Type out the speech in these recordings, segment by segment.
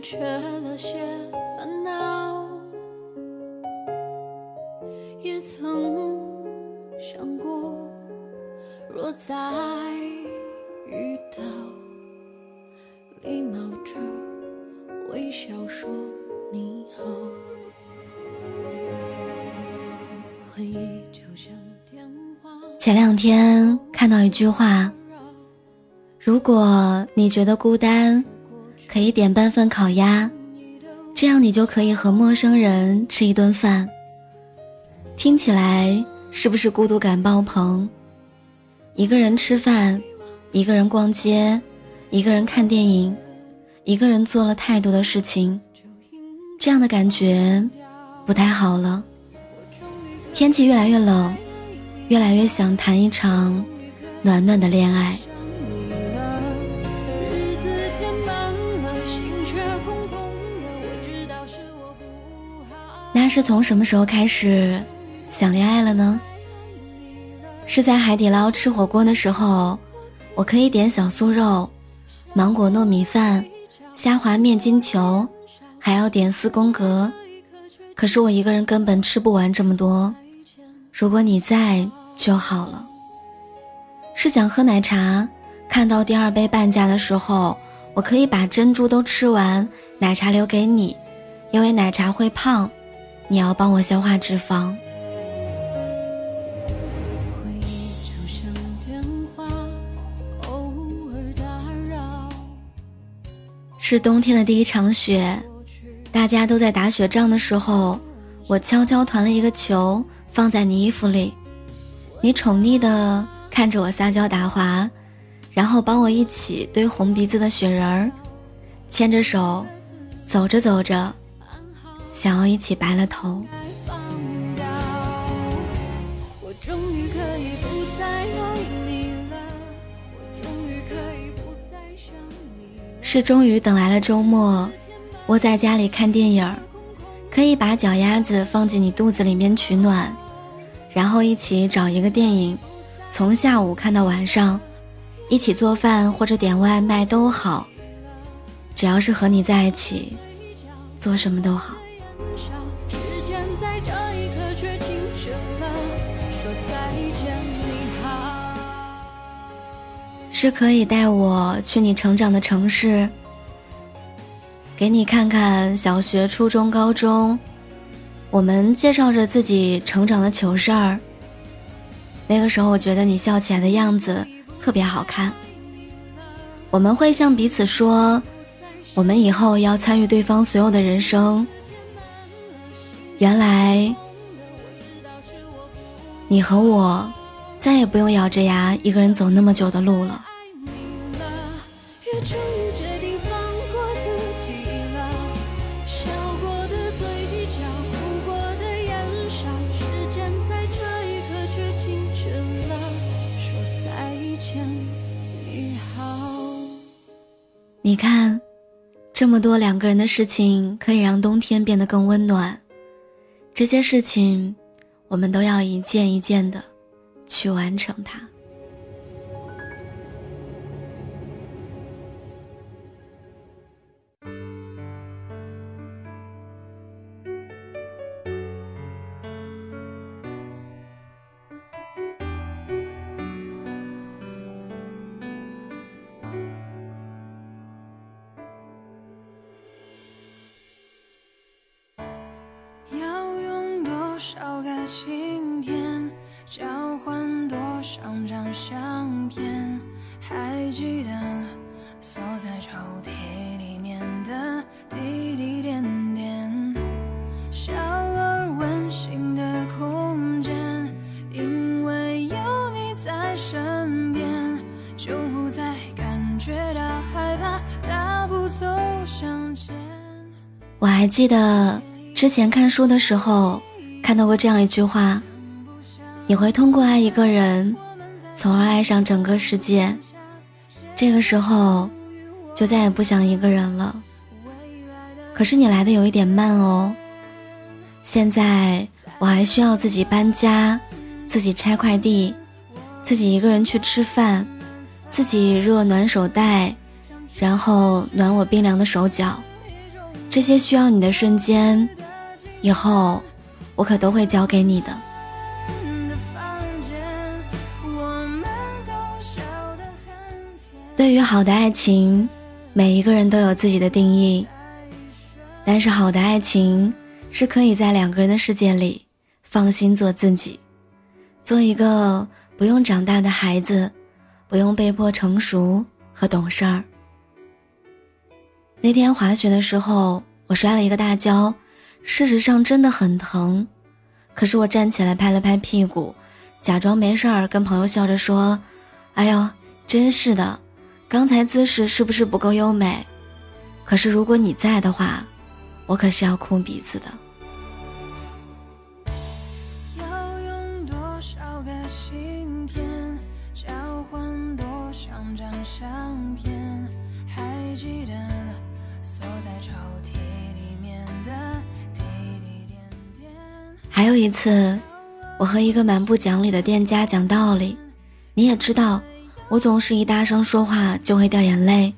缺了些烦恼。也曾想过，若再遇到，礼貌着微笑说你好。回忆就像电话。前两天看到一句话：如果你觉得孤单，可以点半份烤鸭，这样你就可以和陌生人吃一顿饭。听起来是不是孤独感爆棚？一个人吃饭，一个人逛街，一个人看电影，一个人做了太多的事情，这样的感觉不太好了。天气越来越冷，越来越想谈一场暖暖的恋爱。是从什么时候开始？想恋爱了呢？是在海底捞吃火锅的时候，我可以点小酥肉、芒果糯米饭、虾滑面筋球，还要点四宫格。可是我一个人根本吃不完这么多。如果你在就好了。是想喝奶茶，看到第二杯半价的时候，我可以把珍珠都吃完，奶茶留给你，因为奶茶会胖，你要帮我消化脂肪。是冬天的第一场雪，大家都在打雪仗的时候，我悄悄团了一个球放在你衣服里，你宠溺的看着我撒娇打滑，然后帮我一起堆红鼻子的雪人儿，牵着手，走着走着，想要一起白了头。是终于等来了周末，窝在家里看电影，可以把脚丫子放进你肚子里面取暖，然后一起找一个电影，从下午看到晚上，一起做饭或者点外卖都好，只要是和你在一起，做什么都好。时间在这一刻却精神了说再见你好是可以带我去你成长的城市，给你看看小学、初中、高中，我们介绍着自己成长的糗事儿。那个时候，我觉得你笑起来的样子特别好看。我们会向彼此说，我们以后要参与对方所有的人生。原来，你和我再也不用咬着牙一个人走那么久的路了。你看，这么多两个人的事情可以让冬天变得更温暖，这些事情，我们都要一件一件的去完成它。少个晴天，交换多少张相片？还记得锁在抽屉里面的滴滴点点，小而温馨的空间，因为有你在身边，就不再感觉到害怕，大步走向前。我还记得之前看书的时候。看到过这样一句话：你会通过爱一个人，从而爱上整个世界。这个时候，就再也不想一个人了。可是你来的有一点慢哦。现在我还需要自己搬家，自己拆快递，自己一个人去吃饭，自己热暖手袋，然后暖我冰凉的手脚。这些需要你的瞬间，以后我可都会交给你的。对于好的爱情，每一个人都有自己的定义。但是好的爱情是可以在两个人的世界里放心做自己，做一个不用长大的孩子，不用被迫成熟和懂事儿。那天滑雪的时候，我摔了一个大跤，事实上真的很疼。可是我站起来拍了拍屁股，假装没事儿，跟朋友笑着说：“哎呦，真是的。”刚才姿势是不是不够优美？可是如果你在的话，我可是要哭鼻子的。和一个蛮不讲理的店家讲道理，你也知道。我总是一大声说话就会掉眼泪，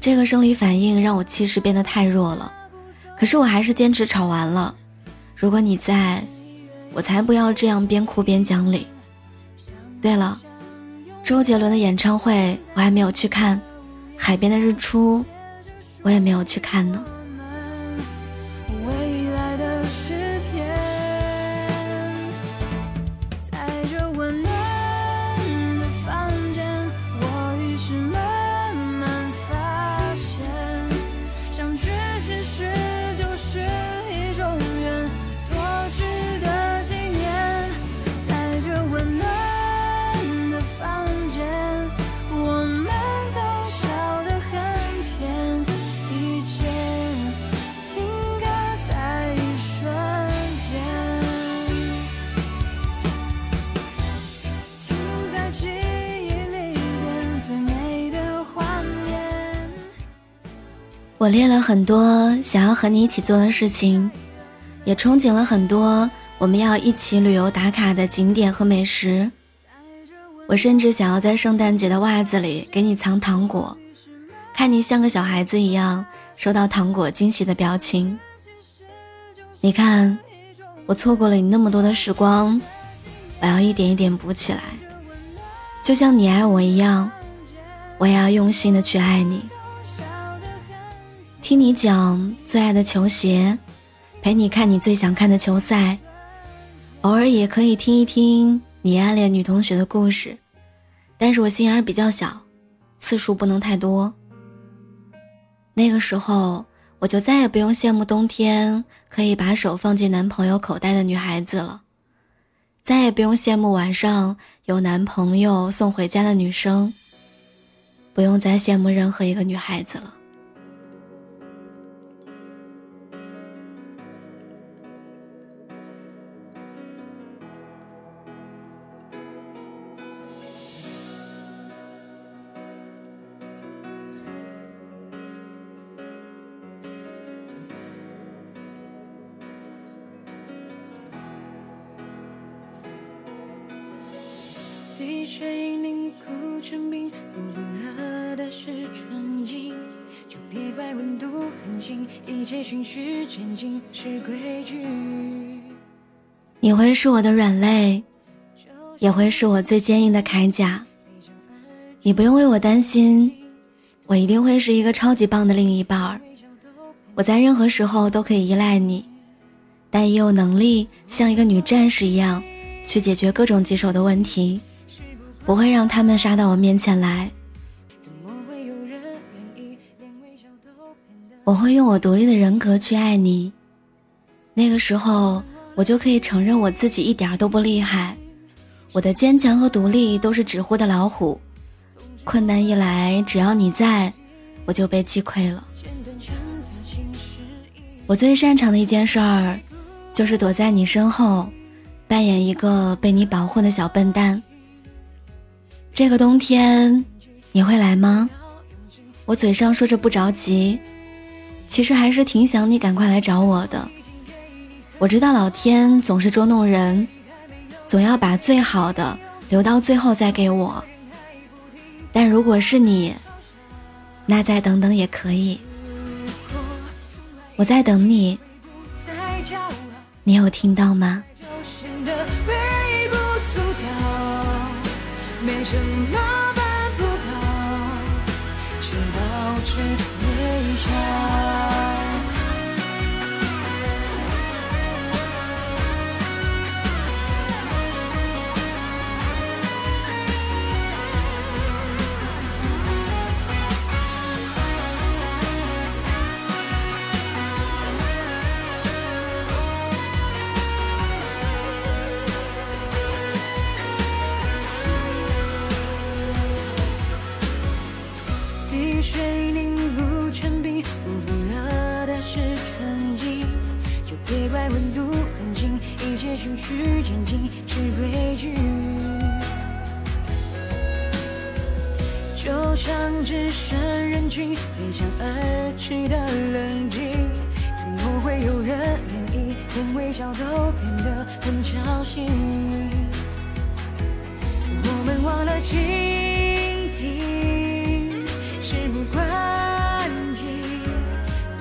这个生理反应让我气势变得太弱了。可是我还是坚持吵完了。如果你在，我才不要这样边哭边讲理。对了，周杰伦的演唱会我还没有去看，《海边的日出》我也没有去看呢。我列了很多想要和你一起做的事情，也憧憬了很多我们要一起旅游打卡的景点和美食。我甚至想要在圣诞节的袜子里给你藏糖果，看你像个小孩子一样收到糖果惊喜的表情。你看，我错过了你那么多的时光，我要一点一点补起来，就像你爱我一样，我也要用心的去爱你。听你讲最爱的球鞋，陪你看你最想看的球赛，偶尔也可以听一听你暗恋女同学的故事，但是我心眼儿比较小，次数不能太多。那个时候，我就再也不用羡慕冬天可以把手放进男朋友口袋的女孩子了，再也不用羡慕晚上有男朋友送回家的女生，不用再羡慕任何一个女孩子了。滴水凝固成冰，不不热的是纯净，就别怪温度很轻，一切循序渐进是规矩。你会是我的软肋，也会是我最坚硬的铠甲。你不用为我担心，我一定会是一个超级棒的另一半儿。我在任何时候都可以依赖你，但也有能力像一个女战士一样，去解决各种棘手的问题。不会让他们杀到我面前来。我会用我独立的人格去爱你。那个时候，我就可以承认我自己一点都不厉害。我的坚强和独立都是纸糊的老虎。困难一来，只要你在，我就被击溃了。我最擅长的一件事儿，就是躲在你身后，扮演一个被你保护的小笨蛋。这个冬天，你会来吗？我嘴上说着不着急，其实还是挺想你赶快来找我的。我知道老天总是捉弄人，总要把最好的留到最后再给我。但如果是你，那再等等也可以。我在等你，你有听到吗？什么办不到？请保持微笑。连微笑都变得很侥幸？我们忘了倾听，事不关己，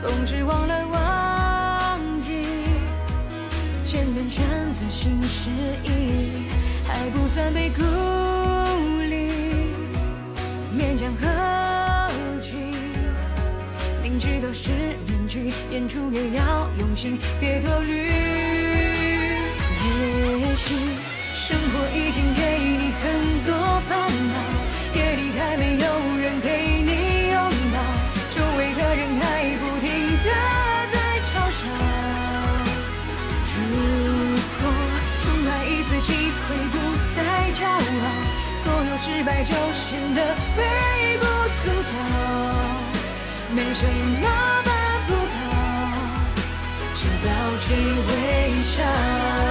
总是忘了忘记，简单全。心失意，还不算被孤立，勉强合群，明知道是面具，演出也要用心，失败就显得微不足道，没什么办不到，请保持微笑。